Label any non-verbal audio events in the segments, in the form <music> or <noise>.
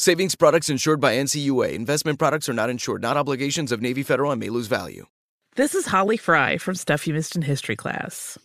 Savings products insured by NCUA. Investment products are not insured, not obligations of Navy Federal and may lose value. This is Holly Fry from Stuff You Missed in History class.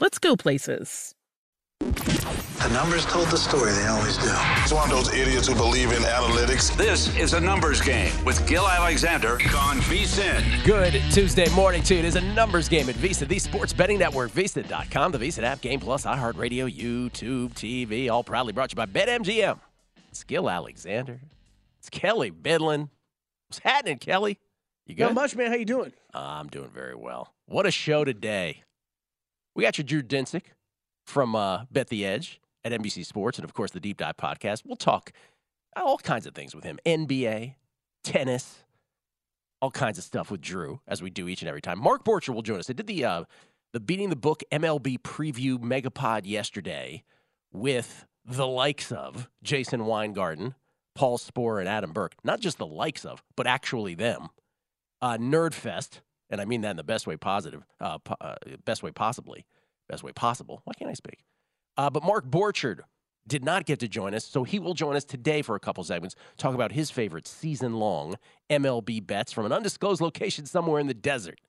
let's go places. The numbers told the story, they always do. It's one of those idiots who believe in analytics. This is a numbers game with Gill Alexander on VSIN. Good Tuesday morning to you. It is a numbers game at VSiN, the sports betting network, VSiN.com, the VSiN app, Game Plus, iHeartRadio, YouTube, TV, all proudly brought to you by BetMGM. It's Gill Alexander. It's Kelley Bydlon. What's happening, Kelly? You good? Not much, man. How you doing? I'm doing very well. What a show today. We got your Drew Dinsick from uh, Bet the Edge at NBC Sports and, of course, the Deep Dive podcast. We'll talk all kinds of things with him NBA, tennis, all kinds of stuff with Drew, as we do each and every time. Mark Borcher will join us. I did the, uh, the Beating the Book MLB preview megapod yesterday with the likes of Jason Weingarten, Paul Sporer, and Adam Burke. Not just the likes of, but actually them. Uh, Nerdfest, and I mean that in the best way positive, uh, po- uh, best way possibly, best way possible. Why can't I speak? Uh, but Mark Borchard did not get to join us, so he will join us today for a couple segments, talk about his favorite season-long MLB bets from an undisclosed location somewhere in the desert.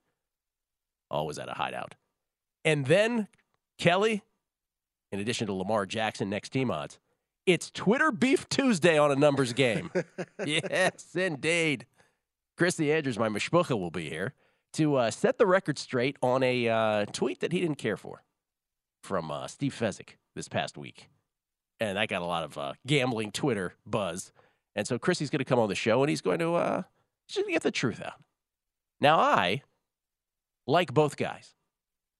Always at a hideout. And then Kelly, in addition to Lamar Jackson next team odds, it's Twitter Beef Tuesday on a numbers game. <laughs> yes, indeed. Chrissy Andrews, my mashbucha, will be here to uh, set the record straight on a uh, tweet that he didn't care for from uh, Steve Fezzik this past week. And I got a lot of uh, gambling Twitter buzz. And so Chrissy's going to come on the show and he's going to uh, he's going to get the truth out. Now, I like both guys.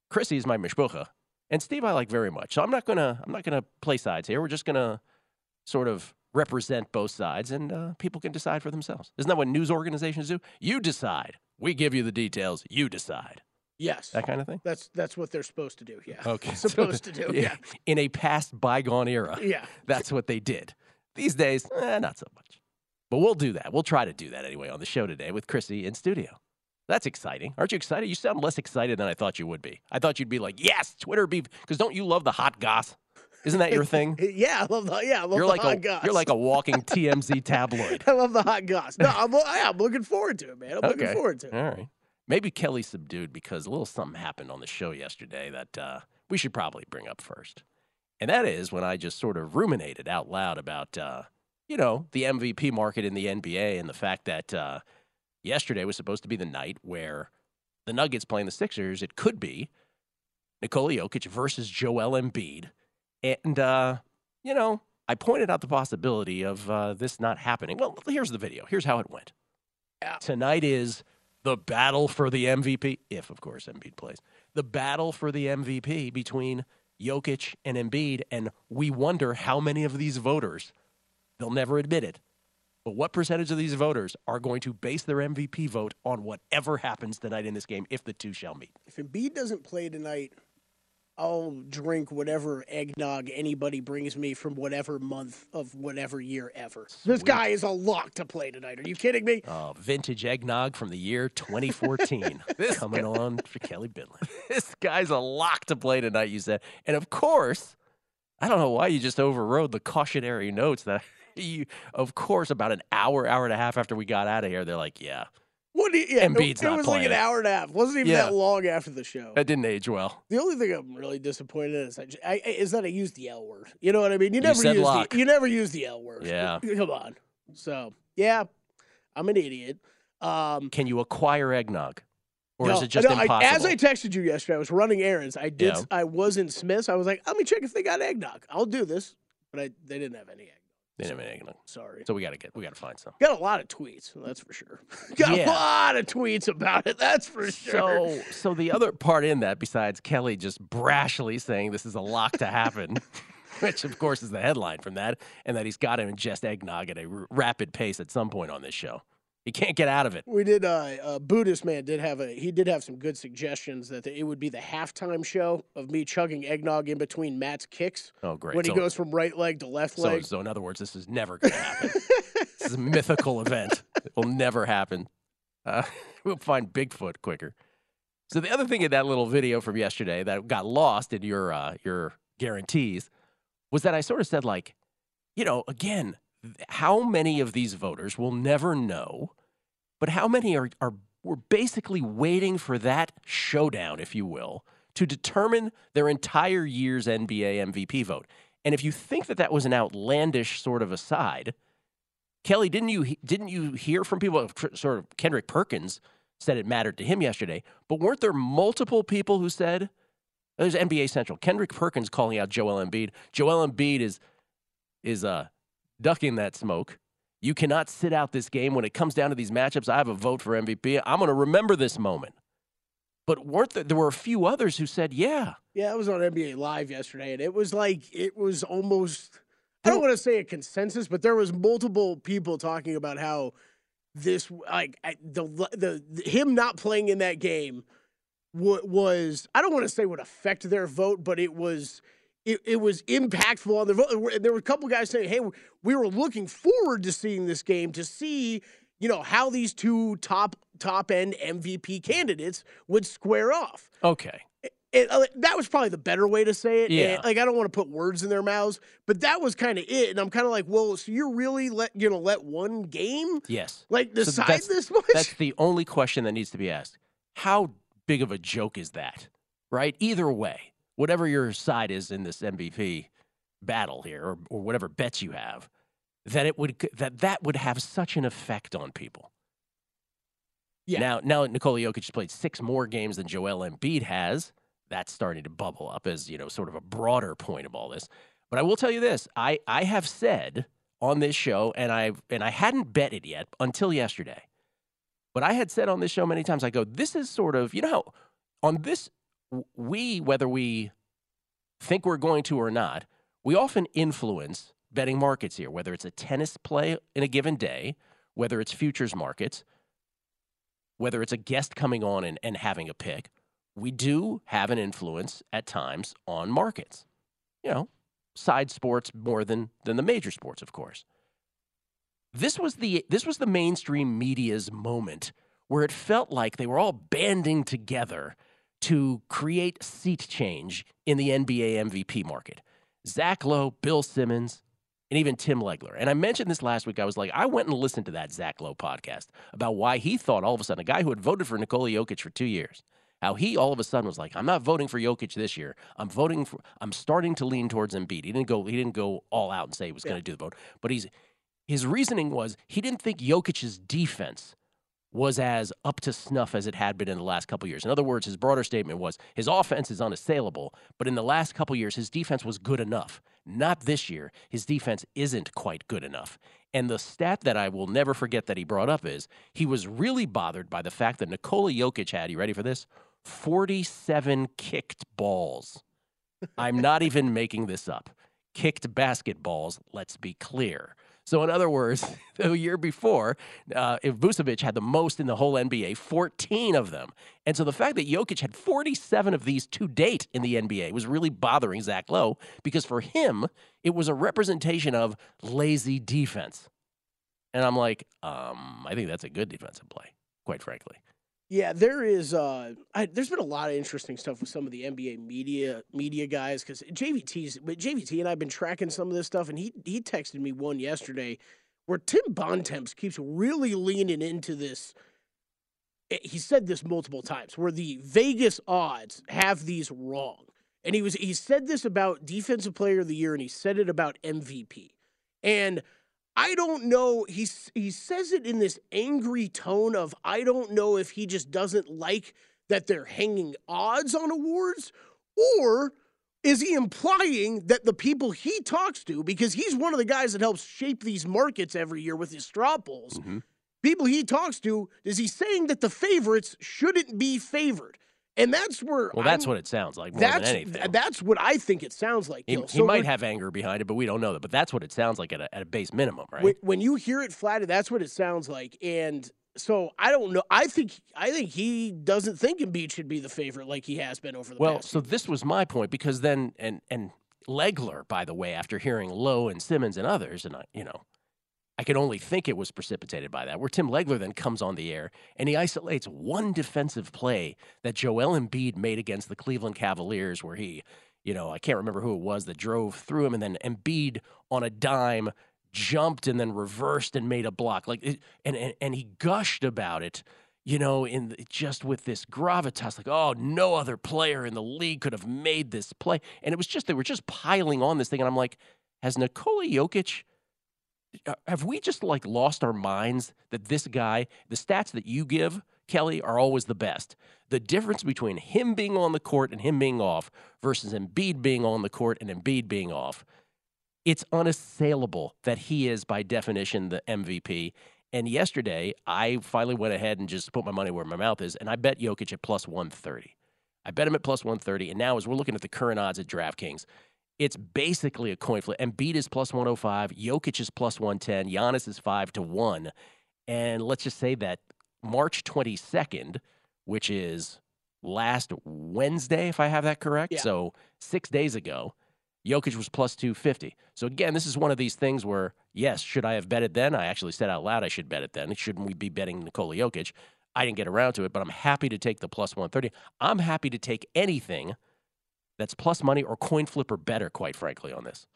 Chrissy is my mishbucha, and Steve I like very much. So I'm not gonna I'm not gonna play sides here. We're just gonna sort of represent both sides, and uh, people can decide for themselves. Isn't that what news organizations do? You decide. We give you the details. You decide. Yes. That kind of thing. That's that's what they're supposed to do. Yeah. Okay. <laughs> Supposed to do. <laughs> Yeah. In a past bygone era. Yeah. That's what they did. These days, eh, not so much. But we'll do that. We'll try to do that anyway on the show today with Chrissy in studio. That's exciting. Aren't you excited? You sound less excited than I thought you would be. I thought you'd be like, yes, Twitter beef. Because don't you love the hot goss? Isn't that your thing? Yeah, I love the yeah, I love You're the like hot a goss. you're like a walking <laughs> TMZ tabloid. I love the hot goss. No, I'm, I am looking forward to it, man. I'm looking forward to it. All right. Maybe Kelly's subdued because a little something happened on the show yesterday that uh, we should probably bring up first. And that is when I just sort of ruminated out loud about, uh, you know, the MVP market in the NBA and the fact that uh, yesterday was supposed to be the night where the Nuggets playing the Sixers, it could be Nikola Jokic versus Joel Embiid. And, uh, you know, I pointed out the possibility of uh, this not happening. Well, here's the video. Here's how it went. Tonight is the battle for the MVP, if of course Embiid plays. The battle for the MVP between Jokic and Embiid, and we wonder how many of these voters, they'll never admit it, but what percentage of these voters are going to base their MVP vote on whatever happens tonight in this game if the two shall meet? If Embiid doesn't play tonight, I'll drink whatever eggnog anybody brings me from whatever month of whatever year ever. This guy is a lock to play tonight. Are you kidding me? Uh, vintage eggnog from the year 2014 <laughs> coming on for Kelley Bydlon. <laughs> This guy's a lock to play tonight, you said. And of course, I don't know why you just overrode the cautionary notes that <laughs> you, of course, about an hour, hour and a half after we got out of here, they're like, yeah, What do you, yeah, Embiid's it, it not was like an hour and a half. It wasn't even Yeah. that long after the show. that didn't age well. The only thing I'm really disappointed in is, I, I- is that I used the L word. You know what I mean? You never said use the you never use the L word. Yeah. <laughs> Come on. So yeah, I'm an idiot. Um, Can you acquire eggnog, or is it just no, I- as I texted you yesterday, I was running errands. I did. Yeah. I was in Smith's. I was like, let me check if they got eggnog. I'll do this, but I they didn't have any eggnog. They didn't have any eggnog. Sorry. So we gotta get we gotta find some. Got a lot of tweets, that's for sure. <laughs> Got Yeah. a lot of tweets about it, that's for sure. So so the other part in that, besides Kelly just brashly saying this is a lock to happen. <laughs> Which, of course, is the headline from that, and that he's got to ingest eggnog at a r- rapid pace at some point on this show. He can't get out of it. we did. Uh, uh, Buddhist man did have a. He did have some good suggestions that it would be the halftime show of me chugging eggnog in between Matt's kicks Oh, great. when so, he goes from right leg to left leg. so, in other words, this is never going to happen. this is a <laughs> mythical event. It will never happen. Uh, <laughs> we'll find Bigfoot quicker. So the other thing in that little video from yesterday that got lost in your uh, your guarantees was that I sort of said like, you know, again, how many of these voters will never know, but how many are are we're basically waiting for that showdown, if you will, to determine their entire year's NBA MVP vote. And if you think that that was an outlandish sort of aside, Kelly, didn't you didn't you hear from people? tr- Sort of Kendrick Perkins said it mattered to him yesterday, but weren't there multiple people who said there's NBA Central? Kendrick Perkins calling out Joel Embiid. Joel Embiid is is uh ducking that smoke. You cannot sit out this game when it comes down to these matchups. I have a vote for MVP. I'm going to remember this moment. But weren't there, there were a few others who said, "Yeah, Yeah, I was on NBA Live yesterday, and it was like it was almost. I don't want to say a consensus, but there was multiple people talking about how this, like the the, the him not playing in that game, was I don't want to say would affect their vote, but it was. It, it was impactful on the vote. There were a couple guys saying, "Hey, we were looking forward to seeing this game to see, you know, how these two top top end MVP candidates would square off." okay." it, uh, that was probably the better way to say it. Yeah. And, like I don't want to put words in their mouths, but that was kind of it. And I'm kind of like, well, so you're really let you know let one game Yes. like decide that's- this much? That's the only question that needs to be asked. How big of a joke is that? Right? Either way, whatever your side is in this MVP battle here, or, or whatever bets you have, that it would that that would have such an effect on people. Yeah. Now, now Nikola Jokic has played six more games than Joel Embiid has. That's starting to bubble up as you know, sort of a broader point of all this. But I will tell you this: I I have said on this show, and I and I hadn't bet it yet until yesterday. But I had said on this show many times, I go, this is sort of, you know how on this, we, whether we think we're going to or not, we often influence betting markets here, whether it's a tennis play in a given day, whether it's futures markets, whether it's a guest coming on and, and having a pick. We do have an influence at times on markets. You know, side sports more than than the major sports, of course this was the this was the mainstream media's moment where it felt like they were all banding together to create seat change in the NBA MVP market. Zach Lowe, Bill Simmons, and even Tim Legler. And I mentioned this last week. I was like, I went and listened to that Zach Lowe podcast about why he thought all of a sudden a guy who had voted for Nikola Jokic for two years, how he all of a sudden was like, I'm not voting for Jokic this year. I'm voting for. I'm starting to lean towards Embiid. He didn't go. He didn't go all out and say he was going to do the vote, but he's his reasoning was he didn't think Jokic's defense was as up to snuff as it had been in the last couple years. In other words, his broader statement was his offense is unassailable, but in the last couple years, his defense was good enough. Not this year. His defense isn't quite good enough. And the stat that I will never forget that he brought up is he was really bothered by the fact that Nikola Jokic had, you ready for this? 47 kicked balls. I'm not even making this up. Kicked basketballs, let's be clear. So, in other words, <laughs> the year before, uh, Vucevic had the most in the whole NBA, 14 of them. And so the fact that Jokic had 47 of these to date in the NBA was really bothering Zach Lowe because for him, it was a representation of lazy defense. And I'm like, um, I think that's a good defensive play, quite frankly. Yeah, there is. Uh, I, there's been a lot of interesting stuff with some of the NBA media media guys because JVT's, but JVT and I've been tracking some of this stuff, and he he texted me one yesterday where Tim Bontemps keeps really leaning into this. eh, He said this multiple times, where the Vegas odds have these wrong, and he was he said this about Defensive Player of the Year, and he said it about MVP, and I don't know. He he says it in this angry tone of I don't know if he just doesn't like that they're hanging odds on awards, or is he implying that the people he talks to, because he's one of the guys that helps shape these markets every year with his straw polls, Mm-hmm. people he talks to, is he saying that the favorites shouldn't be favored? And that's where Well, that's I'm- what it sounds like more that's than anything. that's what I think it sounds like. he, he So might have anger behind it, but we don't know that. But that's what it sounds like at a, at a base minimum, right? When, when you hear it flatted, that's what it sounds like. And so I don't know. I think I think he doesn't think Embiid should be the favorite like he has been over the well, past. so this was my point because then and and Legler, by the way, after hearing Lowe and Simmons and others, and I, you know, I can only think it was precipitated by that. Where Tim Legler then comes on the air and he isolates one defensive play that Joel Embiid made against the Cleveland Cavaliers, where he, you know, I can't remember who it was that drove through him, and then Embiid on a dime jumped and then reversed and made a block, like, it, and, and and he gushed about it. You know, in just with this gravitas, like, oh, no other player in the league could have made this play, and it was just they were just piling on this thing, and I'm like, has Nikola Jokic Uh, have we just like lost our minds that this guy, the stats that you give, Kelly, are always the best? The difference between him being on the court and him being off versus Embiid being on the court and Embiid being off, it's unassailable that he is, by definition, the MVP. And yesterday, I finally went ahead and just put my money where my mouth is, and I bet Jokic at plus 130. I bet him at plus 130. And now, as we're looking at the current odds at DraftKings, it's basically a coin flip. Embiid is plus 105, Jokic is plus 110, Giannis is 5 to 1. And let's just say that March 22nd, which is last Wednesday, if I have that correct. Yeah. So six days ago, Jokic was plus 250. So again, this is one of these things where, yes, should I have bet it then? I actually said out loud I should bet it then. Shouldn't we be betting Nikola Jokic? I didn't get around to it, but I'm happy to take the plus 130. I'm happy to take anything that's plus money or coin flip or better, quite frankly, on this.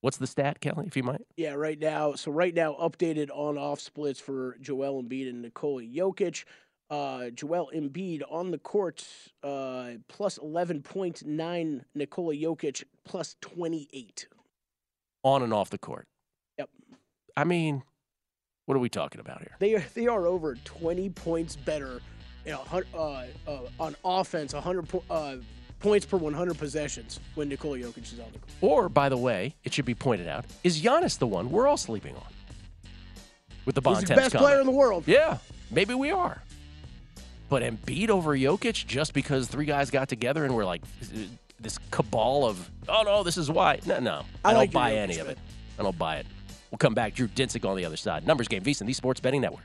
What's the stat, Kelly, if you might? yeah, right now. So right now, updated on off splits for Joel Embiid and Nikola Jokic. Uh, Joel Embiid on the court, uh, plus eleven point nine. Nikola Jokic plus twenty eight. On and off the court. Yep. I mean, what are we talking about here? They are they are over twenty points better, you know, uh, uh, on offense. hundred po- uh, points per one hundred possessions when Nikola Jokic is on the court. Or, by the way, it should be pointed out, is Giannis the one we're all sleeping on? With the He's the best comment. player in the world. Yeah, maybe we are. But Embiid over Jokic just because three guys got together and were like this cabal of, oh no, this is why. No, no, I I, don't your buy Jokic, any of it. I don't buy it. We'll come back. Drew Dinsick on the other side. Numbers game, VSiN, the Sports Betting Network.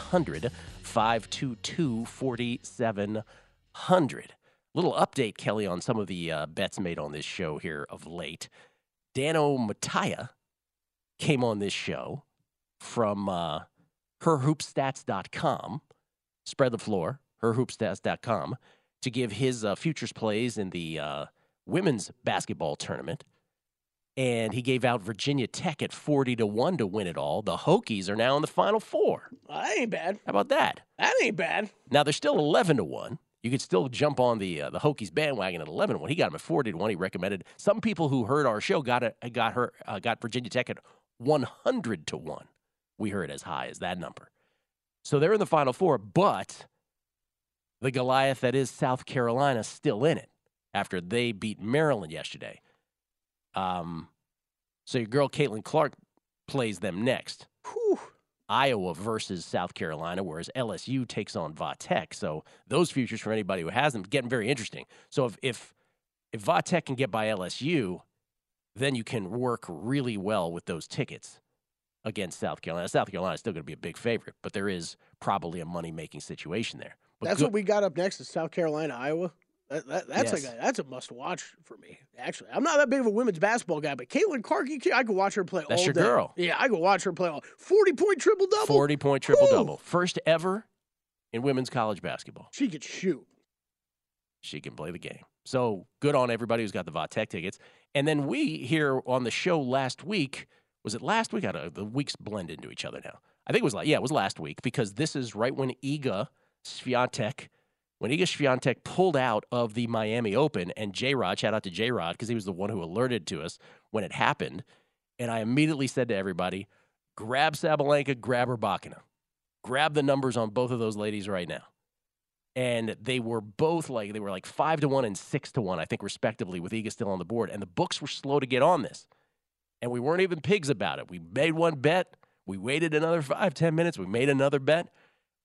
1-800-522-4700. Little update, Kelly, on some of the uh, bets made on this show here of late. Dano Mattia came on this show from uh, herhoopstats.com, spread the floor, herhoopstats.com, to give his uh, futures plays in the uh, women's basketball tournament. And he gave out Virginia Tech at 40 to 1 to win it all. The Hokies are now in the final four. Well, that ain't bad. How about that? That ain't bad. Now they're still 11 to 1. You could still jump on the uh, the Hokies bandwagon at 11 to 1. He got him at 40 to 1. He recommended some people who heard our show got it got her uh, got Virginia Tech at 100 to 1. We heard as high as that number. So they're in the final four, but the Goliath that is South Carolina still in it after they beat Maryland yesterday. Um, so your girl Caitlin Clark plays them next. Whew. Iowa versus South Carolina, whereas LSU takes on Vatech. So those futures for anybody who has them getting very interesting. So if if if Vatech can get by LSU, then you can work really well with those tickets against South Carolina. South Carolina is still going to be a big favorite, but there is probably a money making situation there. But That's good- what we got up next is South Carolina, Iowa. That, that, that's Yes. like a, that's a must watch for me. Actually, I'm not that big of a women's basketball guy, but Caitlin Clark, I could watch her play That's all your day. girl. Yeah, I could watch her play all. Forty point triple double. 40 point triple double. First ever in women's college basketball. She could shoot. she can play the game. So good on everybody who's got the Vatech tickets. And then we here on the show last week, was it last week? I don't know, the weeks blend into each other now. I think it was like, yeah, it was last week because this is right when Iga Swiatek, when Iga Swiatek pulled out of the Miami Open and J Rod, shout out to J Rod because he was the one who alerted to us when it happened. And I immediately said to everybody, grab Sabalenka, grab Rybakina. Grab the numbers on both of those ladies right now and they were both like they were like five to one and six to one, I think, respectively, with Iga still on the board. And the books were slow to get on this, and we weren't even pigs about it. We made one bet, we waited another five ten minutes, we made another bet.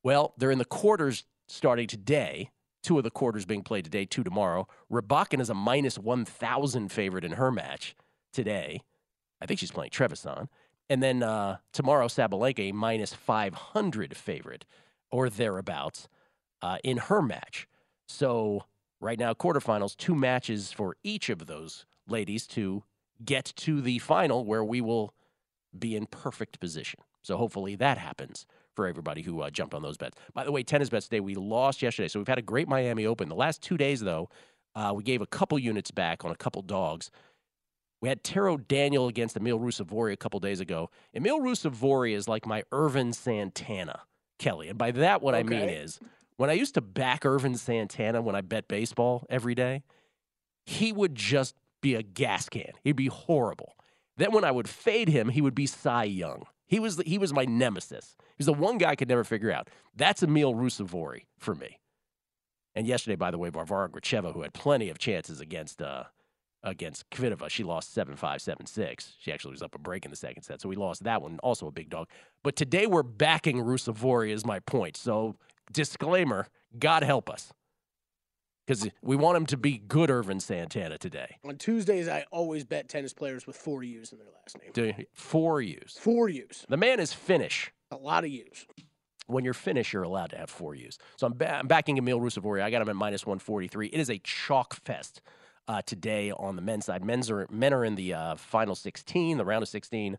Well, they're in the quarters starting today. Two of the quarters being played today, two tomorrow. Rabakin is a minus one thousand favorite in her match today. I think she's playing Trevisan. And then uh, tomorrow, Sabalenka, a minus 500 favorite or thereabouts uh, in her match. So right now, quarterfinals, two matches for each of those ladies to get to the final where we will be in perfect position. So hopefully that happens for everybody who uh, jumped on those bets. By the way, tennis bets today, we lost yesterday. So we've had a great Miami Open. The last two days, though, uh, we gave a couple units back on a couple dogs. We had Taro Daniel against Emil Ruusuvuori a couple days ago. Emil Ruusuvuori is like my Ervin Santana, Kelly. And by that, what I mean is when I used to back Ervin Santana when I bet baseball every day, he would just be a gas can. He'd be horrible. Then when I would fade him, he would be Cy Young. He was the, he was my nemesis. He was the one guy I could never figure out. That's Emil Ruusuvuori for me. And yesterday, by the way, Varvara Gracheva, who had plenty of chances against uh, against Kvitova, she lost 7-5, 7-6. She actually was up a break in the second set, so we lost that one. Also a big dog. But today we're backing Ruusuvuori is my point. So disclaimer, God help us. Because we want him to be good Ervin Santana today. On Tuesdays, I always bet tennis players with four U's in their last name. Do- Four U's. Four U's. The man is Finnish. A lot of U's. when you're Finnish, you're allowed to have four U's. So I'm, ba- I'm backing Emil Ruusuvuori. I got him at minus 143. It is a chalk fest uh, today on the men's side. Men's are, men are in the uh, final 16, the round of 16,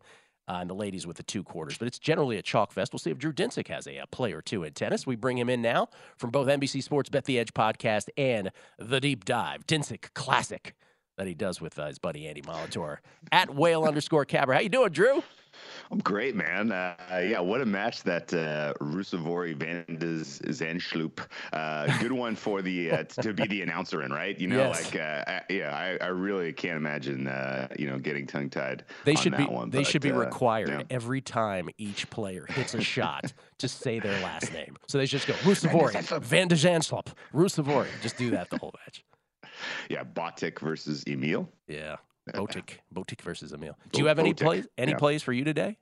uh, and the ladies with the two quarters. But it's generally a chalk fest. We'll see if Drew Dinsick has a, uh play or two in tennis. We bring him in now from both NBC Sports Bet the Edge podcast and The Deep Dive. Dinsick Classic that he does with uh, his buddy Andy Molitor at whale underscore cabber. How you doing, Drew? I'm great, man. Uh, yeah, what a match that uh, Ruusuvuori Van Zandschulp. Uh, good one for the uh, to be the announcer in, right? You know, Yes. like uh, I, yeah, I, I really can't imagine uh, you know getting tongue tied. They on should that be One, they but, should be uh, required yeah. every time each player hits a shot <laughs> to say their last name. So they just go Rusavori, Van de Janslop, Rusavori. Just do that the whole match. Yeah, Botic versus Emil. Yeah. Botic, Botic versus Emil. Do you have any Botic, plays? Any yeah. plays for you today?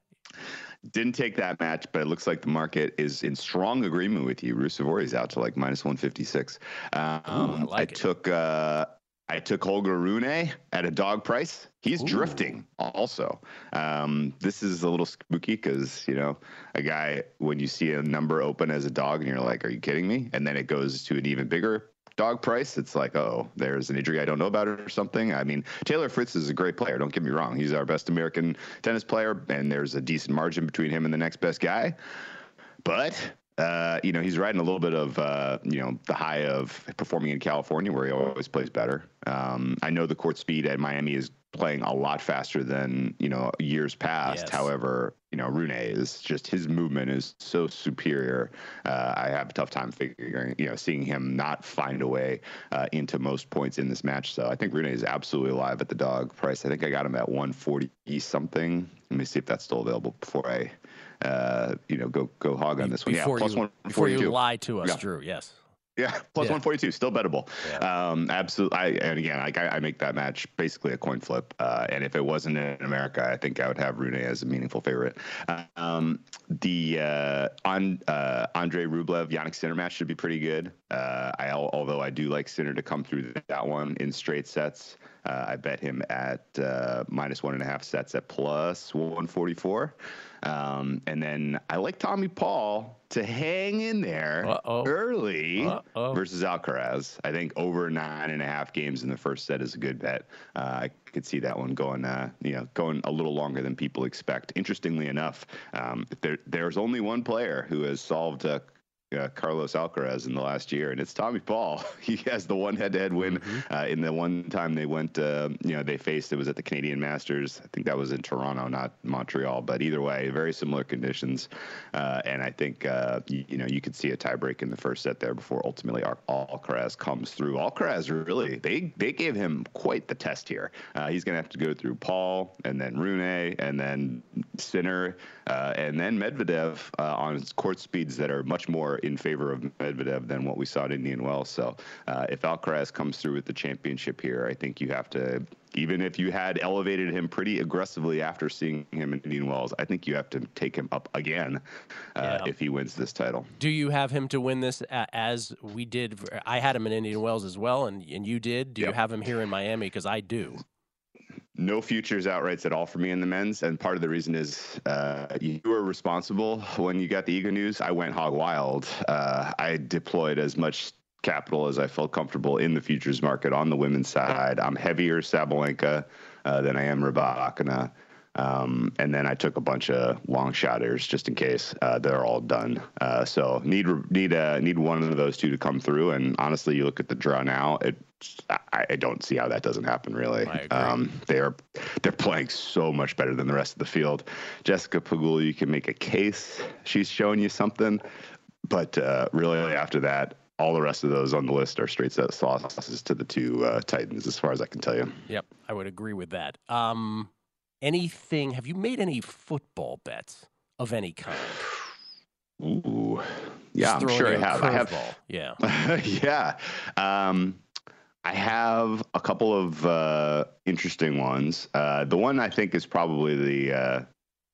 Didn't take that match, but it looks like the market is in strong agreement with you. Ruusuvuori is out to like minus 156. Um, I like it. took uh, I took Holger Rune at a dog price. He's Ooh. drifting also. Um, this is a little spooky because, you know, a guy, when you see a number open as a dog and you're like, are you kidding me? And then it goes to an even bigger dog price. It's like, oh, there's an injury I don't know about or something. I mean, Taylor Fritz is a great player. Don't get me wrong. He's our best American tennis player, and there's a decent margin between him and the next best guy. But uh, you know, he's riding a little bit of uh, you know the high of performing in California, where he always plays better. Um, I know the court speed at Miami is playing a lot faster than you know years past. Yes. However, you know Rune is just his movement is so superior. Uh, I have a tough time figuring you know seeing him not find a way uh, into most points in this match. So I think Rune is absolutely alive at the dog price. I think I got him at 140 something. Let me see if that's still available before I. Uh, you know, go go hog on this one. Before yeah, plus you, one before you lie to us, Yeah. Drew. Yes. Yeah, <laughs> plus Yeah. 142, still bettable. Yeah. Um, absolutely. I, and again, like I, I make that match basically a coin flip. Uh, and if it wasn't in America, I think I would have Rune as a meaningful favorite. Um, the uh, on uh, Andre Rublev Jannik Sinner match should be pretty good. Uh, I although I do like Sinner to come through that one in straight sets. Uh, I bet him at uh, minus one and a half sets at plus 144. Um, and then I like Tommy Paul to hang in there Uh-oh. early Uh-oh. versus Alcaraz. I think over nine and a half games in the first set is a good bet. Uh, I could see that one going, uh, you know, going a little longer than people expect. Interestingly enough, um, there, there's only one player who has solved. Uh, uh, Carlos Alcaraz in the last year, and it's Tommy Paul. <laughs> He has the one head-to-head win uh, in the one time they went. Uh, you know, they faced. It was at the Canadian Masters. I think that was in Toronto, not Montreal. But either way, very similar conditions. Uh, and I think uh, you, you know you could see a tiebreak in the first set there before ultimately Al- Alcaraz comes through. Alcaraz really they they gave him quite the test here. Uh, he's going to have to go through Paul and then Rune and then Sinner uh, and then Medvedev uh, on court speeds that are much more in favor of Medvedev than what we saw at Indian Wells. So uh, if Alcaraz comes through with the championship here, I think you have to. Even if you had elevated him pretty aggressively after seeing him in Indian Wells, I think you have to take him up again uh, Yeah. if he wins this title. Do you have him to win this as we did? for- I had him in Indian Wells as well, and, and you did. Do you have him here in Miami? Because I do. No futures outrights at all for me in the men's, and part of the reason is uh, you were responsible when you got the Iga news. I went hog wild. Uh, I deployed as much capital as I felt comfortable in the futures market on the women's side. I'm heavier Sabalenka uh, than I am Rybakina. Um, and then I took a bunch of long shotters just in case uh, they're all done. Uh, so need need uh, need one of those two to come through. And honestly, you look at the draw now. It I, I don't see how that doesn't happen. Really, um, they are they're playing so much better than the rest of the field. Jessica Pegula, you can make a case. She's showing you something, but uh, really after that. All the rest of those on the list are straight set sauces to the two uh, Titans, as far as I can tell you. Yep, I would agree with that. Um, anything? Have you made any football bets of any kind? Ooh, yeah, I'm sure I have. I have. curveball. Yeah. <laughs> yeah. Um, I have a couple of uh, interesting ones. Uh, the one I think is probably the uh,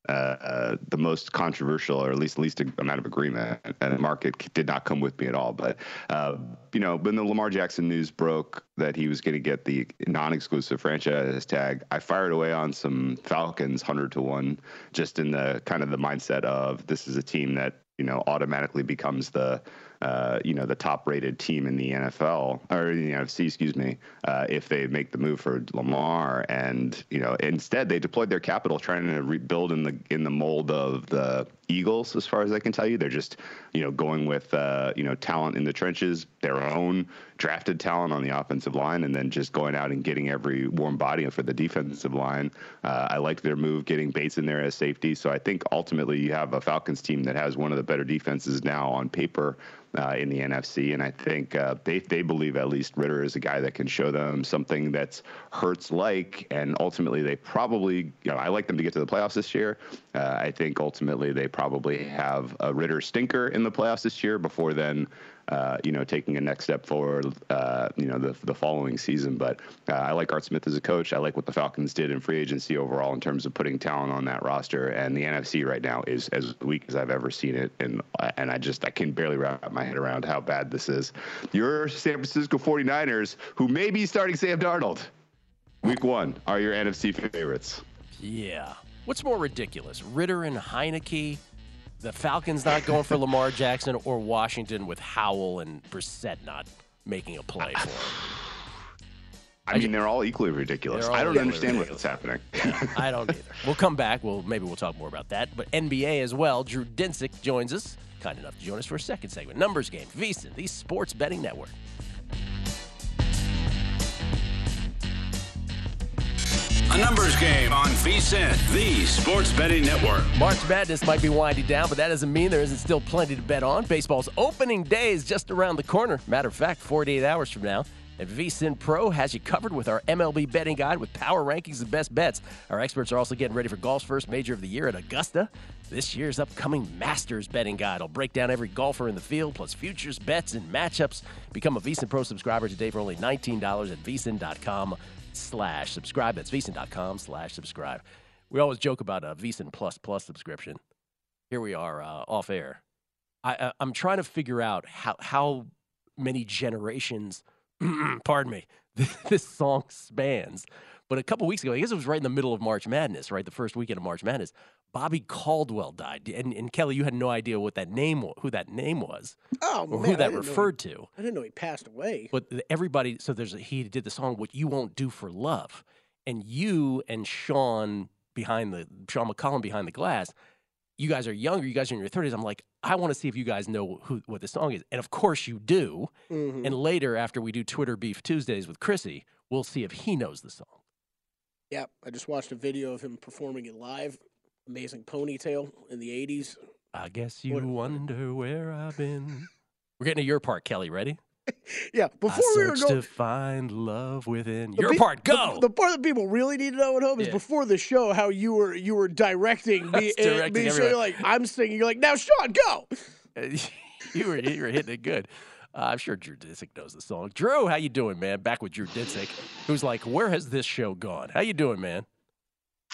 uh, the most controversial, or at least least amount of agreement, and the market did not come with me at all. But uh, you know, when the Lamar Jackson news broke that he was going to get the non-exclusive franchise tag, I fired away on some Falcons hundred to one, just in the kind of the mindset of this is a team that you know automatically becomes the uh, you know the top rated team in the NFL or the NFC, excuse me, uh, if they make the move for Lamar, and you know instead they deployed their capital trying to rebuild in the in the mold of the Eagles, as far as I can tell you. They're just, you know, going with, uh, you know, talent in the trenches, their own drafted talent on the offensive line, and then just going out and getting every warm body for the defensive line. Uh, I like their move getting Bates in there as safety. So I think ultimately you have a Falcons team that has one of the better defenses now on paper uh, in the NFC, and I think uh, they they believe at least Ridder is a guy that can show them something that's Hurts like, and ultimately they probably you know I like them to get to the playoffs this year. Uh, I think ultimately they probably have a Ridder stinker in the playoffs this year before then uh, you know, taking a next step forward, uh, you know, the, the following season. But uh, I like Art Smith as a coach. I like what the Falcons did in free agency overall in terms of putting talent on that roster. And the NFC right now is as weak as I've ever seen it. And and I just I can barely wrap my head around how bad this is. Your San Francisco 49ers, who may be starting Sam Darnold, week one, are your NFC favorites. Yeah. What's more ridiculous, Ridder and Heinicke? The Falcons not going for Lamar Jackson or Washington with Howell and Brissett not making a play for him. I mean, they're all equally ridiculous. All I don't understand ridiculous. what's happening. Yeah, I don't <laughs> either. We'll come back. Well, maybe we'll talk more about that. But NBA as well. Drew Dinsick joins us, kind enough to join us for a second segment. Numbers game, VSiN, the Sports Betting Network. A numbers game on VSiN, the sports betting network. March Madness might be winding down, but that doesn't mean there isn't still plenty to bet on. Baseball's opening day is just around the corner. Matter of fact, 48 hours from now. And VSiN Pro has you covered with our MLB betting guide with power rankings and best bets. Our experts are also getting ready for golf's first major of the year at Augusta. This year's upcoming Masters betting guide will break down every golfer in the field, plus futures, bets, and matchups. Become a VSiN Pro subscriber today for only $19 at VSiN.com slash subscribe. That's VSiN.com slash subscribe. We always joke about a VSiN Plus Plus subscription. Here we are uh, off air. I, I'm trying to figure out how, how many generations, <clears throat> pardon me, <laughs> this song spans. But a couple weeks ago, I guess it was right in the middle of March Madness, right? The first weekend of March Madness. Bobby Caldwell died, and, and Kelly, you had no idea what that name, who that name was, oh, or man, who that referred he, to. I didn't know he passed away. But everybody, so there's a, he did the song "What You Won't Do for Love," and you and Sean behind the Sean McCollum behind the glass, you guys are younger. You guys are in your thirties. I'm like, I want to see if you guys know who what the song is, and of course you do. Mm-hmm. And later, after we do Twitter Beef Tuesdays with Chrissy, we'll see if he knows the song. Yeah, I just watched a video of him performing it live amazing ponytail in the 80s. I guess you what? wonder where I've been. <laughs> We're getting to your part, Kelly. Ready? <laughs> yeah, before I we were going to find love within your part. Go. The, the, part that people really need to know at home is yeah. before the show how you were you were directing <laughs> me. directing me so like I'm singing. You're like now, Sean, go. you were you were hitting it good. Uh, I'm sure Drew Dinsick knows the song. Drew, how you doing, man? Back with Drew Dinsick, who's like, where has this show gone? How you doing, man?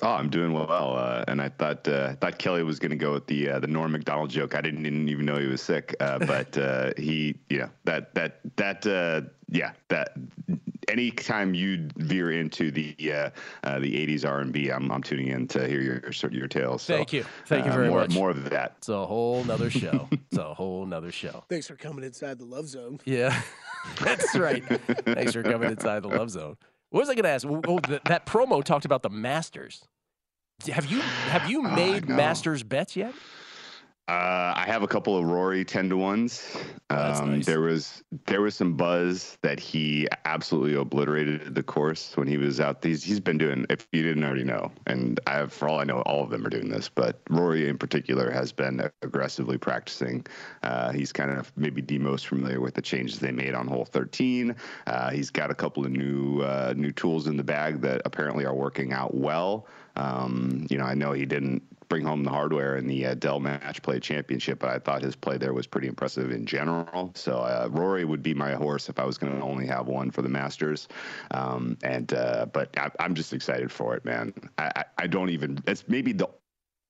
Oh, I'm doing well, uh, and I thought uh, thought Kelly was going to go with the uh, the Norm Macdonald joke. I didn't, didn't even know he was sick, uh, <laughs> but uh, he, yeah, that that that uh, yeah, that anytime you veer into the the '80s R&B, I'm I'm tuning in to hear your your tales. So, Thank you, thank you very more, much. More of that. It's a whole nother show. <laughs> it's a whole nother show. Thanks for coming inside the love zone. Yeah, <laughs> that's right. Thanks for coming inside the love zone. What was I going to ask? Oh, that promo talked about the Masters. Have you have you <sighs> made Masters bets yet? Uh, I have a couple of Rory ten to ones. Oh, um, nice. There was there was some buzz that he absolutely obliterated the course when he was out. He's he's been doing. If you didn't already know, and I have, for all I know, all of them are doing this. But Rory in particular has been aggressively practicing. Uh, he's kind of maybe the most familiar with the changes they made on hole 13. Uh, he's got a couple of new uh, new tools in the bag that apparently are working out well. Um, you know, I know he didn't bring home the hardware in the uh, Dell Match Play Championship, but I thought his play there was pretty impressive in general. So uh, Rory would be my horse if I was going to only have one for the Masters. Um, and uh, but I, am just excited for it, man. I, I, I don't even. It's maybe the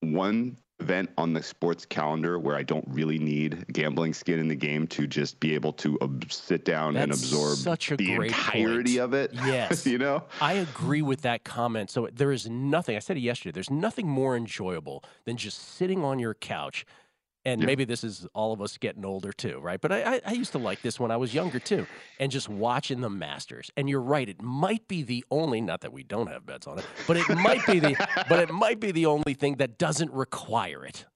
one event on the sports calendar where I don't really need gambling skin in the game to just be able to ob- sit down That's and absorb such a the entirety point. of it. <laughs> Yes. you know? I agree with that comment. So there is nothing, I said it yesterday, there's nothing more enjoyable than just sitting on your couch. And Yeah. maybe this is all of us getting older too, right? But I, I, I used to like this when I was younger too, and just watching the Masters. And you're right; it might be the only, not that we don't have bets on it, but it might be the, but it might be the only thing that doesn't require it.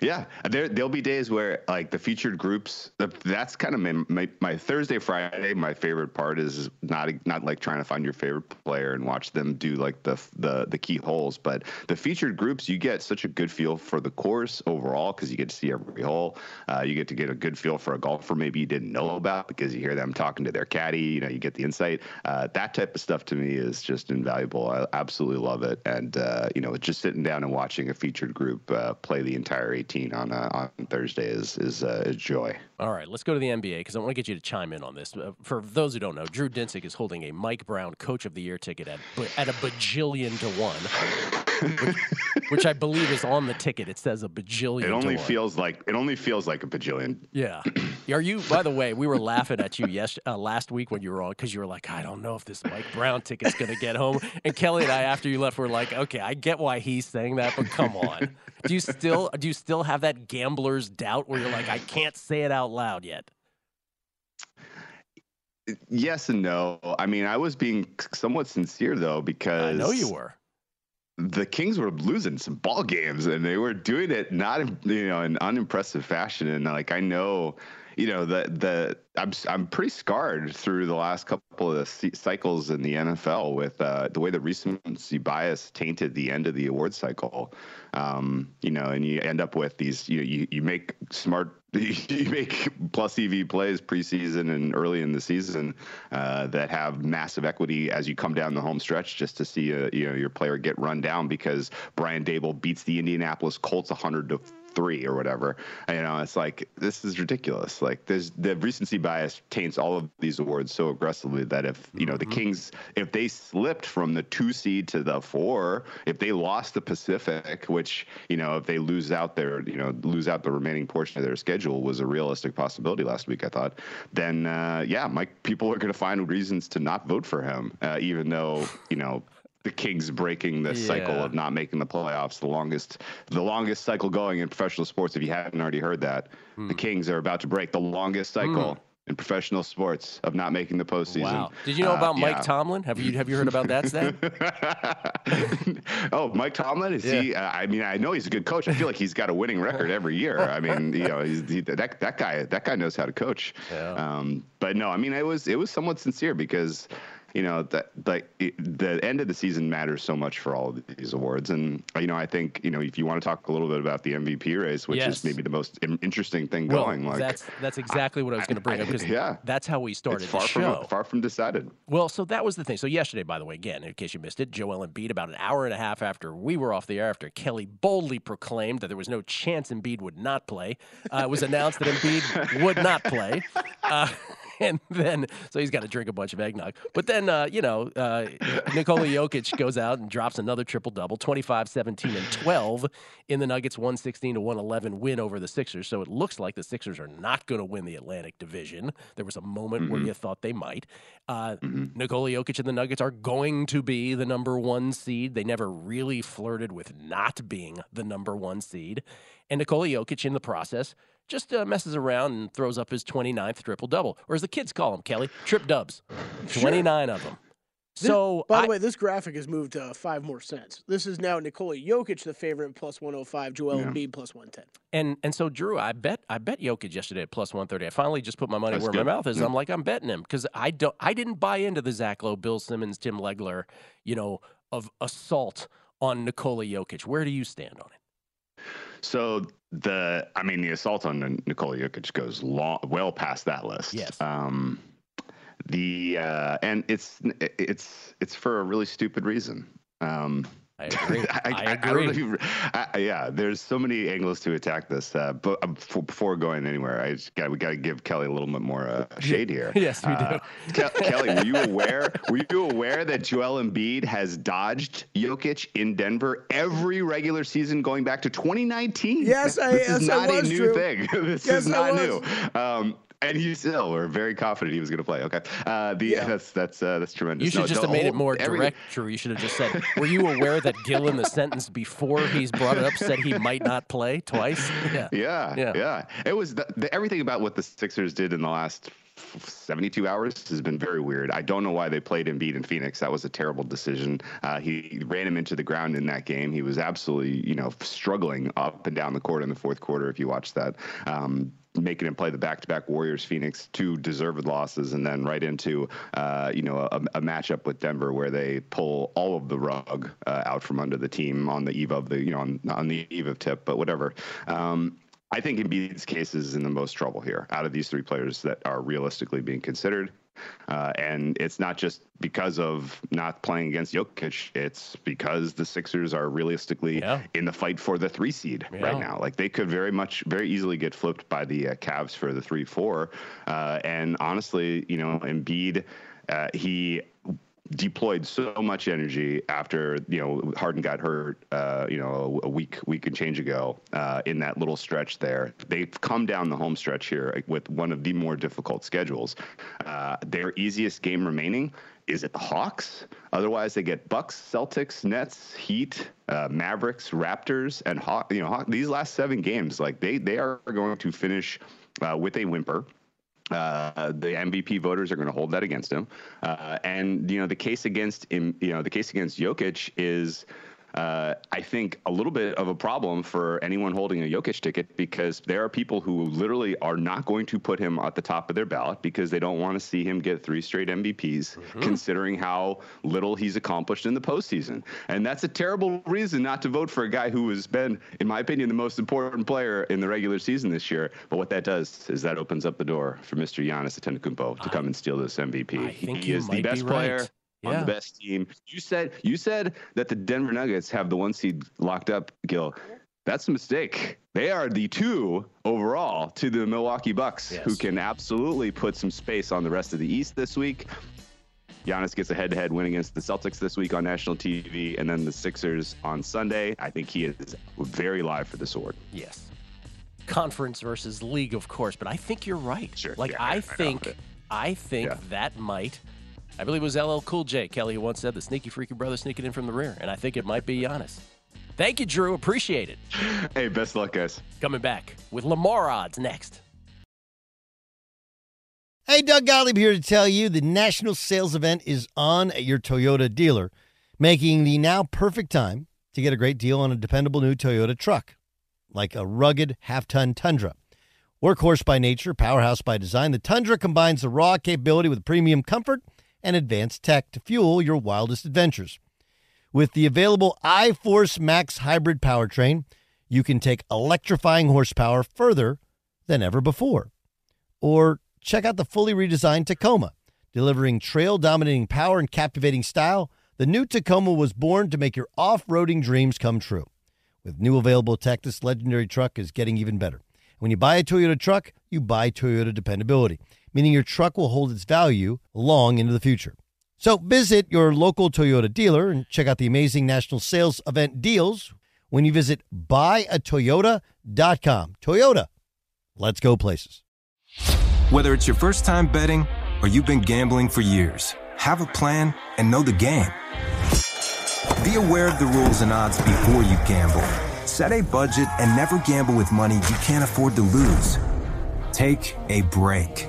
Yeah, there there'll be days where like the featured groups. That's kind of my, my, my Thursday, Friday. My favorite part is not not like trying to find your favorite player and watch them do like the the the key holes, but the featured groups you get such a good feel for the course overall because you get to see every hole. Uh, you get to get a good feel for a golfer maybe you didn't know about because you hear them talking to their caddy. You know, you get the insight. Uh, that type of stuff to me is just invaluable. I absolutely love it, and uh, you know, just sitting down and watching a featured group uh, play the entire 18 on uh, on Thursday is is uh, joy. All right, let's go to the NBA because I want to get you to chime in on this. Uh, for those who don't know, Drew Dinsick is holding a Mike Brown Coach of the Year ticket at at a bajillion to one, which, which I believe is on the ticket. It says a bajillion. It only feels like it only feels like a bajillion. Yeah. <clears throat> Are you? By the way, we were laughing at you yes uh, last week when you were on because you were like, I don't know if this Mike Brown ticket's going to get home. And Kelly and I, after you left, were like, okay, I get why he's saying that, but come on. Do you still do you still have that gambler's doubt where you're like, I can't say it out loud yet? Yes and no. I mean, I was being somewhat sincere though because I know you were. The Kings were losing some ball games, and they were doing it not you know in unimpressive fashion. And like I know, you know the the I'm I'm pretty scarred through the last couple of cycles in the NFL with uh, the way the recency bias tainted the end of the award cycle. Um, you know, and you end up with these. You you you make smart. <laughs> You make plus EV plays preseason and early in the season uh, that have massive equity as you come down the home stretch, just to see a, you know your player get run down because Brian Daboll beats the Indianapolis Colts 100 to three or whatever. You know, it's like this is ridiculous. Like there's the recency bias taints all of these awards so aggressively that if you know the mm-hmm. Kings, if they slipped from the two seed to the four, if they lost the Pacific, which you know if they lose out their you know lose out the remaining portion of their schedule was a realistic possibility last week. I thought. Then uh, yeah, Mike, people are going to find reasons to not vote for him, uh, even though you know the Kings breaking the yeah. cycle of not making the playoffs, the longest the longest cycle going in professional sports. If you hadn't already heard that, mm. the Kings are about to break the longest cycle. Mm. In professional sports, of not making the postseason. Wow! Did you know about uh, Mike yeah. Tomlin? Have you have you heard about that? <laughs> oh, Mike Tomlin is yeah. he? Uh, I mean, I know he's a good coach. I feel like he's got a winning record every year. I mean, <laughs> you know, he, that that guy that guy knows how to coach. Yeah. Um, but no, I mean, it was it was somewhat sincere because you know that like the end of the season matters so much for all of these awards. And you know i think you know if you want to talk a little bit about the mvp race which yes. is maybe the most interesting thing well, going like that's that's exactly what i was going to bring up because yeah. that's how we started it's far the show. from far from decided. Well so that was the thing. So yesterday by the way again in case you missed it joel Embiid about an hour and a half after we were off the air after kelley boldly proclaimed that there was no chance Embiid would not play uh, it was announced that Embiid would not play. Uh, <laughs> <laughs> and then so he's got to drink a bunch of eggnog. But then uh, you know uh, Nikola Jokic goes out and drops another triple double, 25, 17, and 12 in the Nuggets 116 to 111 win over the Sixers. So it looks like the Sixers are not going to win the Atlantic Division. There was a moment mm-hmm. where you thought they might. Uh, mm-hmm. Nikola Jokic and the Nuggets are going to be the number one seed. They never really flirted with not being the number one seed. And Nikola Jokic in the process just uh, messes around and throws up his 29th triple double, or as the kids call him, Kelley, trip dubs. 29 of them. So, by the way, this graphic has moved uh, five more cents. This is now Nikola Jokic, the favorite, plus 105, Joel yeah. Embiid, plus 110. And and so, Drew, I bet I bet Jokic yesterday at plus 130. I finally just put my money That's where good. my mouth is. Yeah. I'm like, I'm betting him because I, don't, I didn't buy into the Zach Lowe, Bill Simmons, Tim Legler, you know, of assault on Nikola Jokic. Where do you stand on it? So the, I mean, the assault on Nikola Jokic goes long, well past that list. Yes. Um, the uh, and it's it's it's for a really stupid reason. Um, I agree. <laughs> I, I, agree. I I, yeah, there's so many angles to attack this. Uh, but um, before going anywhere, I just got we got to give Kelley a little bit more uh, <laughs> shade here. yes, we uh, do. Ke- <laughs> Kelley, were you aware? Were you aware that Joel Embiid has dodged Jokic in Denver every regular season going back to 2019? Yes, I. This yes, is not a new true. thing. this yes, is not new. Um, and you still were very confident he was going to play. Okay, uh, the yeah. that's that's uh, that's tremendous. You should no, just have made it more every... direct, Drew. You should have just said, "Were you aware that Gill in the sentence before he's brought it up said he might not play twice?" <laughs> Yeah, yeah, yeah. yeah. It was the, the, everything about what the Sixers did in the last 72 hours has been very weird. I don't know why they played Embiid in Phoenix. That was a terrible decision. Uh, he ran him into the ground in that game. He was absolutely, you know, struggling up and down the court in the fourth quarter. If you watch that, um, making him play the back-to-back Warriors Phoenix two deserved losses and then right into uh, you know a, a, matchup with Denver where they pull all of the rug uh, out from under the team on the eve of the you know on, on the eve of tip but whatever um, I think Embiid's case is in the most trouble here out of these three players that are realistically being considered. Uh, and it's not just because of not playing against Jokic. It's because the Sixers are realistically yeah. in the fight for the three seed yeah. right now. Like they could very much, very easily get flipped by the uh, Cavs for the three four. Uh, and honestly, you know, Embiid, uh, he deployed so much energy after you know Harden got hurt, uh, you know, a week week and change ago uh, in that little stretch there. They've come down the home stretch here with one of the more difficult schedules. Uh, their easiest game remaining is it the Hawks? Otherwise, they get Bucks, Celtics, Nets, Heat, uh, Mavericks, Raptors, and Hawk. You know, Hawk, these last seven games, like they they are going to finish uh, with a whimper. Uh, the MVP voters are going to hold that against him, uh, and you know the case against him, you know the case against Jokic is uh, I think, a little bit of a problem for anyone holding a Jokic ticket because there are people who literally are not going to put him at the top of their ballot because they don't want to see him get three straight MVPs, mm-hmm. considering how little he's accomplished in the postseason. And that's a terrible reason not to vote for a guy who has been, in my opinion, the most important player in the regular season this year. But what that does is that opens up the door for Mr. Giannis Antetokounmpo to come and steal this MVP. he is the best player. Yeah. on the best team. You said you said that the Denver Nuggets have the one seed locked up, Gill. That's a mistake. They are the two overall to the Milwaukee Bucks, yes. who can absolutely put some space on the rest of the East this week. Giannis gets a head-to-head win against the Celtics this week on national TV, and then the Sixers on Sunday. I think he is very live for the sword. Yes, conference versus league, of course, but I think you're right. Sure. Like yeah, I, I think, I think yeah. that might I believe it was LL Cool J. Kelly who once said the sneaky freaky brother sneaking in from the rear, and I think it might be Giannis. Thank you, Drew. Appreciate it. Hey, best luck, guys. Coming back with Lamar odds next. Hey, Doug Gottlieb here to tell you the national sales event is on at your Toyota dealer, making the now perfect time to get a great deal on a dependable new Toyota truck, like a rugged half ton Tundra. Workhorse by nature, powerhouse by design, the Tundra combines the raw capability with premium comfort – and advanced tech to fuel your wildest adventures. With the available iForce Max hybrid powertrain, you can take electrifying horsepower further than ever before. Or check out the fully redesigned Tacoma, delivering trail dominating power and captivating style. The new Tacoma was born to make your off roading dreams come true. With new available tech, this legendary truck is getting even better. When you buy a Toyota truck, you buy Toyota dependability meaning your truck will hold its value long into the future. So visit your local Toyota dealer and check out the amazing national sales event deals when you visit buyatoyota.com. Toyota, let's go places. Whether it's your first time betting or you've been gambling for years, have a plan and know the game. Be aware of the rules and odds before you gamble. Set a budget and never gamble with money you can't afford to lose. Take a break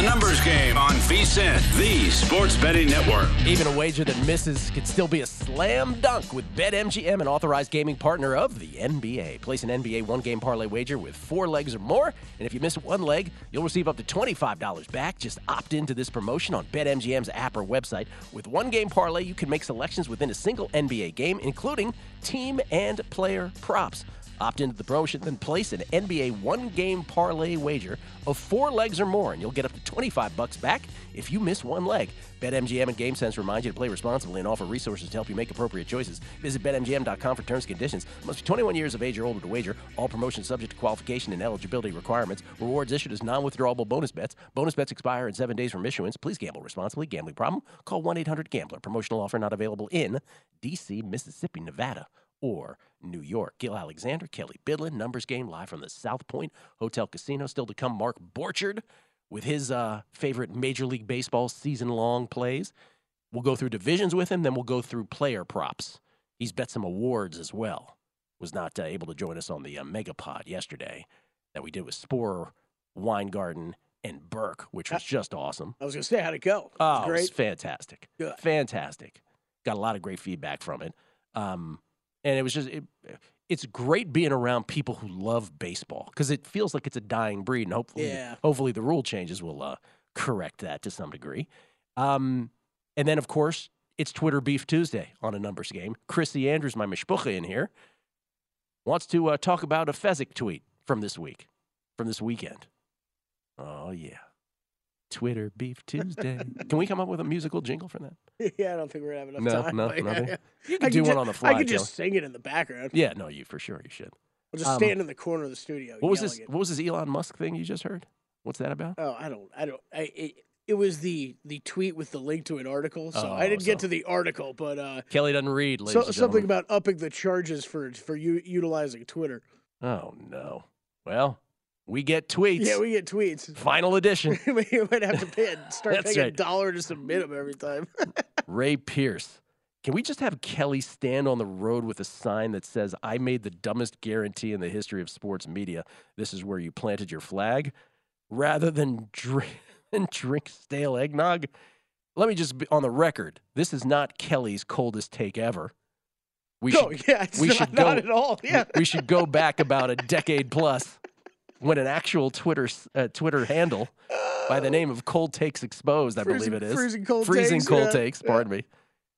A numbers game on VSIN, the sports betting network. Even a wager that misses could still be a slam dunk with BetMGM, an authorized gaming partner of the NBA. Place an NBA one game parlay wager with four legs or more, and if you miss one leg, you'll receive up to $25 back. Just opt into this promotion on BetMGM's app or website. With one game parlay, you can make selections within a single NBA game, including team and player props. Opt into the promotion, then place an NBA one-game parlay wager of four legs or more, and you'll get up to 25 bucks back if you miss one leg. BetMGM and GameSense remind you to play responsibly and offer resources to help you make appropriate choices. Visit BetMGM.com for terms and conditions. Must be 21 years of age or older to wager. All promotions subject to qualification and eligibility requirements. Rewards issued as non-withdrawable bonus bets. Bonus bets expire in seven days from issuance. Please gamble responsibly. Gambling problem? Call 1-800-GAMBLER. Promotional offer not available in D.C., Mississippi, Nevada, or New York. Gill Alexander, Kelley Bydlon, numbers game live from the South Point Hotel Casino. Still to come, Mark Borchard with his uh, favorite Major League Baseball season long plays. We'll go through divisions with him, then we'll go through player props. He's bet some awards as well. Was not uh, able to join us on the uh, Megapod yesterday that we did with Sporer, Weingarten, and Burke, which was just awesome. I was going to say, how'd it go? Oh, It was it great. was fantastic. Good. Fantastic. Got a lot of great feedback from it. Um, and it was just, it, it's great being around people who love baseball because it feels like it's a dying breed. And hopefully, Yeah. hopefully the rule changes will uh, correct that to some degree. Um, and then, of course, it's Twitter Beef Tuesday on a numbers game. Chrissy Andrews, my mishpucha in here, wants to uh, talk about a Fezzik tweet from this week, from this weekend. Oh, yeah. Twitter Beef Tuesday. Can we come up with a musical jingle for that? <laughs> yeah, I don't think we're to have No, enough time. no, but yeah, nothing? <laughs> yeah. You I do could one ju- on the fly, I could just Kelley. sing it in the background. Yeah, no, you for sure you should. I'll just Um, stand in the corner of the studio. What was this? What was this Elon Musk thing you just heard? What's that about? Oh, I don't. I don't. I, it, it was the the tweet with the link to an article. So I Oh, didn't get to the article, but uh, Kelley doesn't read. So, something about upping the charges for for you utilizing Twitter. Oh no. Well, we get tweets. Yeah, we get tweets. Final edition. <laughs> we might have to pay start paying a right. dollar to submit them every time. <laughs> Ray Pierce. Can we just have Kelley stand on the road with a sign that says, I made the dumbest guarantee in the history of sports media? This is where you planted your flag? Rather than drink, <laughs> drink stale eggnog? Let me just be on the record. This is not Kelley's coldest take ever. We no, should, yeah, it's we not, should not at all. Yeah, we should go back about a decade plus when an actual Twitter uh, Twitter handle by the name of Cold Takes Exposed, I Freezing- believe it is. Freezing Cold Freezing Takes, Cold yeah, Takes, yeah. pardon me.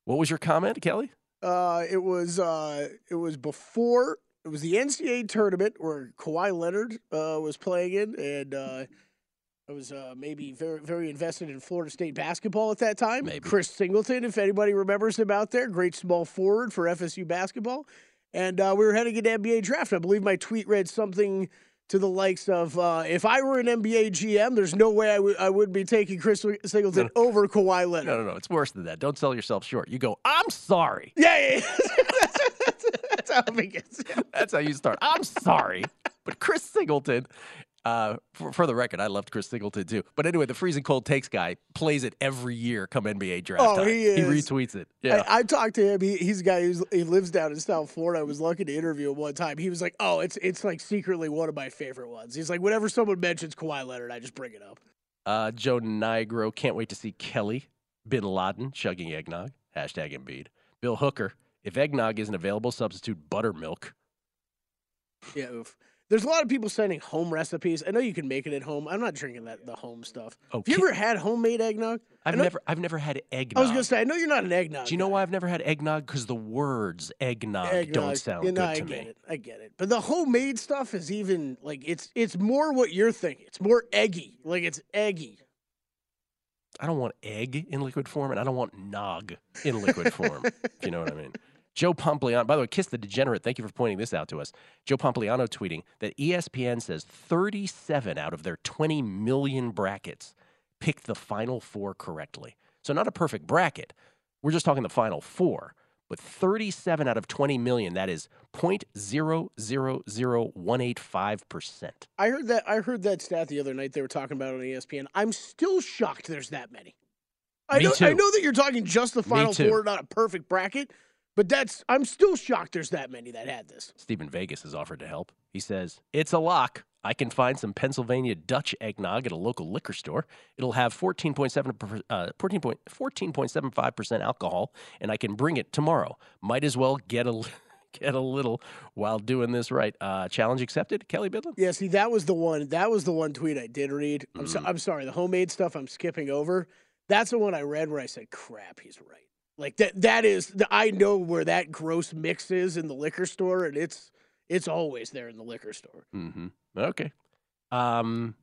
What was your comment, Kelley? Uh, it was uh, it was before it was the NCAA tournament where Kawhi Leonard uh, was playing in, and uh, I was uh, maybe very very invested in Florida State basketball at that time. Maybe. Chris Singleton, if anybody remembers him out there, great small forward for FSU basketball, and uh, we were heading into NBA draft. I believe my tweet read something. To the likes of, uh, if I were an NBA GM, there's no way I would I be taking Chris Singleton over Kawhi Leonard. No, no, no. It's worse than that. Don't sell yourself short. You go, I'm sorry. Yeah, yeah, yeah. <laughs> that's how it begins. That's how you start. I'm sorry. But Chris Singleton, uh, for, for the record, I loved Chris Singleton too. But anyway, the freezing cold takes guy plays it every year come NBA draft Oh, time. he is. retweets it. Yeah. I, I talked to him. He, he's a guy who's, he lives down in South Florida. I was lucky to interview him one time. He was like, "Oh, it's it's like secretly one of my favorite ones." He's like, "Whenever someone mentions Kawhi Leonard, I just bring it up." Uh, Joe Nigro can't wait to see Kelly Bin Laden chugging eggnog. Hashtag Embiid. Bill Hooker. If eggnog isn't available, substitute buttermilk. Yeah, oof. There's a lot of people sending home recipes. I know you can make it at home. I'm not drinking that the home stuff. Oh, Have you ever had homemade eggnog? I've know- never, I've never had eggnog. I was gonna say, I know you're not an eggnog. Do you know why I've never had eggnog? Because the words eggnog, eggnog. don't sound Yeah, good no, I to get me. it. I get it. But the homemade stuff is even like it's it's more what you're thinking. It's more eggy. Like it's eggy. I don't want egg in liquid form, and I don't want nog in liquid form. <laughs> if you know what I mean. Joe Pompliano, by the way, Kiss the Degenerate, thank you for pointing this out to us. Joe Pompliano tweeting that ESPN says 37 out of their 20 million brackets picked the final four correctly. So, not a perfect bracket. We're just talking the final four. But 37 out of 20 million, that is 0.000185%. I heard that I heard that stat the other night they were talking about on ESPN. I'm still shocked there's that many. I Me know I know that you're talking just the final four, not a perfect bracket, but that's I'm still shocked there's that many that had this. Stephen Vegas has offered to help. He says, It's a lock. I can find some Pennsylvania Dutch eggnog at a local liquor store. It'll have 14.7, per- uh, 14.75% alcohol, and I can bring it tomorrow. Might as well get a, <laughs> get a little while doing this right. Uh, challenge accepted, Kelley Bydlon? Yeah, see that was the one that was the one tweet I did read. I'm Mm. so, I'm sorry, the homemade stuff I'm skipping over. That's the one I read where I said, "Crap, he's right." Like that that is the, I know where that gross mix is in the liquor store and it's it's always there in the liquor store. Mm-hmm. Okay. Um,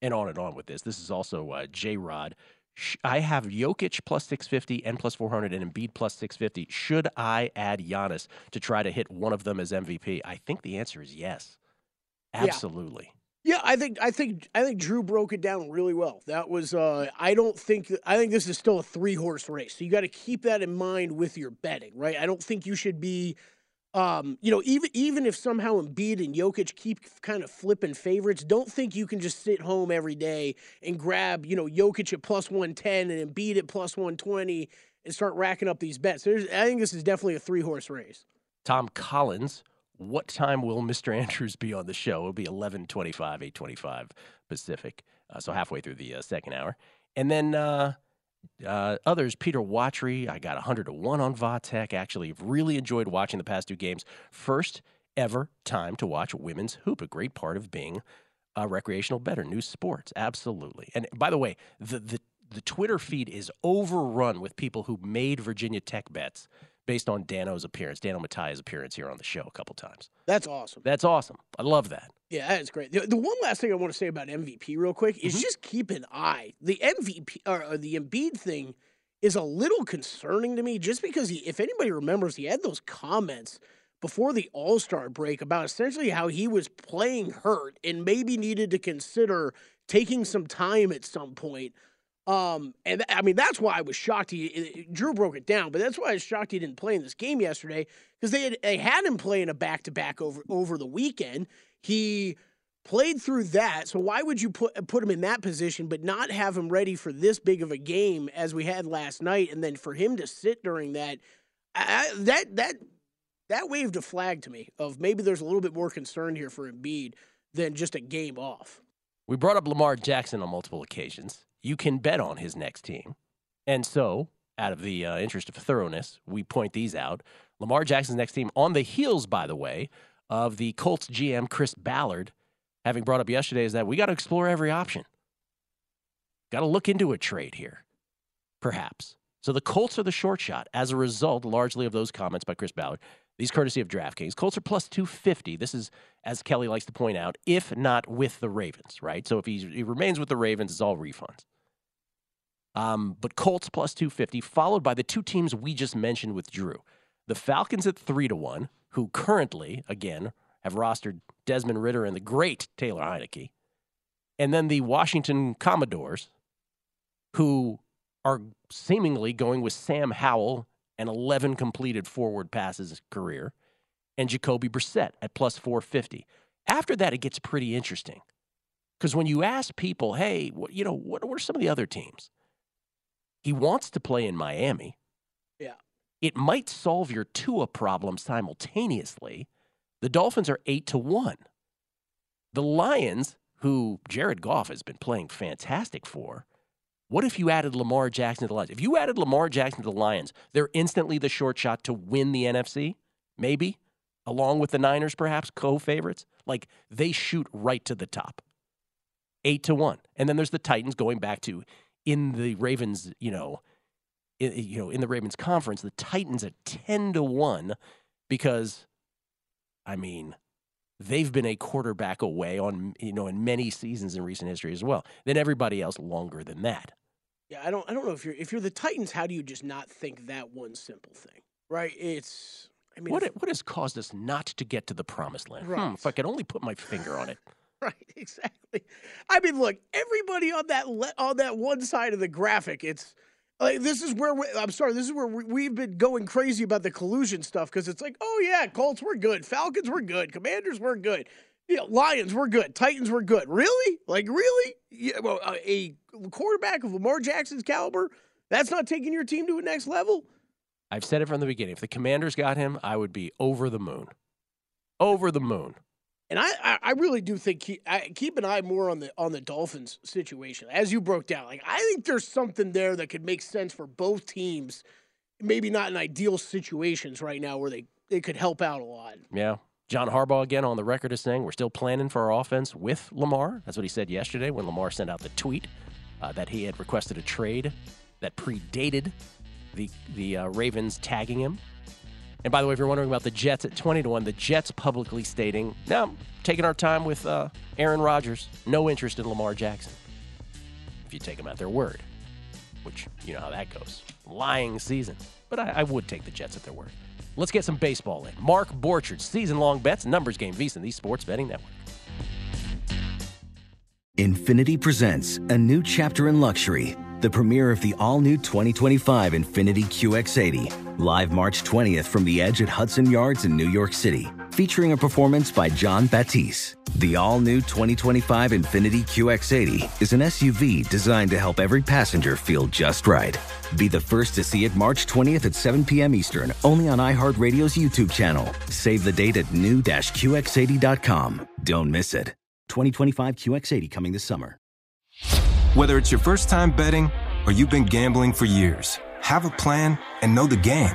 and on and on with this. This is also uh, J Rod. I have Jokic plus 650 and plus 400 and Embiid plus 650. Should I add Giannis to try to hit one of them as MVP? I think the answer is yes. Absolutely. Yeah, I think I think I think Drew broke it down really well. That was uh I don't think I think this is still a three horse race. So you got to keep that in mind with your betting, right? I don't think you should be Um, you know, even even if somehow Embiid and Jokic keep kind of flipping favorites, don't think you can just sit home every day and grab, you know, Jokic at plus 110 and Embiid at plus 120 and start racking up these bets. There's, I think this is definitely a three horse race. Tom Collins, what time will Mr. Andrews be on the show? It'll be 11:25, 8:25 Pacific, uh, so halfway through the uh, second hour. And then uh, uh, others, Peter Watry, I got 100 to 1 on Vatek. Actually, really enjoyed watching the past two games. First ever time to watch women's hoop, a great part of being a recreational better, new sports. Absolutely. And by the way, the, the, the Twitter feed is overrun with people who made Virginia Tech bets based on Dano's appearance, Dano Mataya's appearance here on the show a couple times. That's awesome. That's awesome. I love that. Yeah, that's great. The, the one last thing I want to say about MVP real quick is Mm-hmm. just keep an eye. The MVP or, or the Embiid thing is a little concerning to me just because he, if anybody remembers, he had those comments before the All Star break about essentially how he was playing hurt and maybe needed to consider taking some time at some point. Um, and th- I mean that's why I was shocked. He it- Drew broke it down, but that's why I was shocked he didn't play in this game yesterday because they had they had him playing a back to back over over the weekend. He played through that, so why would you put put him in that position but not have him ready for this big of a game as we had last night, and then for him to sit during that, I- that that that waved a flag to me of maybe there's a little bit more concern here for Embiid than just a game off. We brought up Lamar Jackson on multiple occasions. You can bet on his next team. And so, out of the uh, interest of thoroughness, we point these out. Lamar Jackson's next team, on the heels, by the way, of the Colts GM, Chris Ballard, having brought up yesterday, is that we got to explore every option. Got to look into a trade here, perhaps. So the Colts are the short shot as a result, largely of those comments by Chris Ballard. These courtesy of DraftKings. Colts are plus 250. This is, as Kelley likes to point out, if not with the Ravens, right? So if he, he remains with the Ravens, it's all refunds. Um, but Colts plus 250, followed by the two teams we just mentioned with Drew. The Falcons at 3 to 1, who currently, again, have rostered Desmond Ridder and the great Taylor Heinicke. And then the Washington Commanders, who are seemingly going with Sam Howell and 11 completed forward passes his career, and Jacoby Brissett at plus 450. After that, it gets pretty interesting. Because when you ask people, hey, what, you know, what, what are some of the other teams? He wants to play in Miami. Yeah. It might solve your Tua problem simultaneously. The Dolphins are 8 to 1. The Lions, who Jared Goff has been playing fantastic for, what if you added Lamar Jackson to the Lions? If you added Lamar Jackson to the Lions, they're instantly the short shot to win the NFC, maybe, along with the Niners, perhaps, co favorites. Like they shoot right to the top. Eight to one. And then there's the Titans going back to in the Ravens, you know, in, you know, in the Ravens conference, the Titans at 10 to 1 because I mean, they've been a quarterback away on, you know, in many seasons in recent history as well. Then everybody else longer than that. Yeah, I don't I don't know if you're if you're the Titans, how do you just not think that one simple thing? Right? It's I mean what if- what has caused us not to get to the promised land? Hmm, if I could only put my finger on it. <laughs> Right, exactly. I mean, look, everybody on that le- on that one side of the graphic, it's like this is where we, I'm sorry, this is where we, we've been going crazy about the collusion stuff because it's like, oh yeah, Colts were good, Falcons were good, Commanders were good, you know, Lions were good, Titans were good. Really? Like really? Yeah, well, uh, a quarterback of Lamar Jackson's caliber, that's not taking your team to a next level. I've said it from the beginning. If the Commanders got him, I would be over the moon. Over the moon. And I, I, I really do think keep, I, keep an eye more on the on the Dolphins situation as you broke down. Like I think there's something there that could make sense for both teams. Maybe not in ideal situations right now where they, they could help out a lot. Yeah. John Harbaugh again on the record is saying we're still planning for our offense with Lamar. That's what he said yesterday when Lamar sent out the tweet uh, that he had requested a trade that predated the the uh, Ravens tagging him. And by the way, if you're wondering about the Jets at 20 to 1, the Jets publicly stating, no, taking our time with uh, Aaron Rodgers, no interest in Lamar Jackson. If you take them at their word, which you know how that goes. Lying season. But I, I would take the Jets at their word. Let's get some baseball in. Mark Borchard, season long bets, numbers game, VSiN, the Sports Betting Network. Infiniti presents a new chapter in luxury, the premiere of the all new 2025 Infiniti QX80, live March 20th from the edge at Hudson Yards in New York City, featuring a performance by Jon Batiste. The all new 2025 Infiniti QX80 is an SUV designed to help every passenger feel just right. Be the first to see it March 20th at 7 p.m. Eastern, only on iHeartRadio's YouTube channel. Save the date at new-QX80.com. Don't miss it. 2025 QX80 coming this summer. Whether it's your first time betting or you've been gambling for years, have a plan and know the game.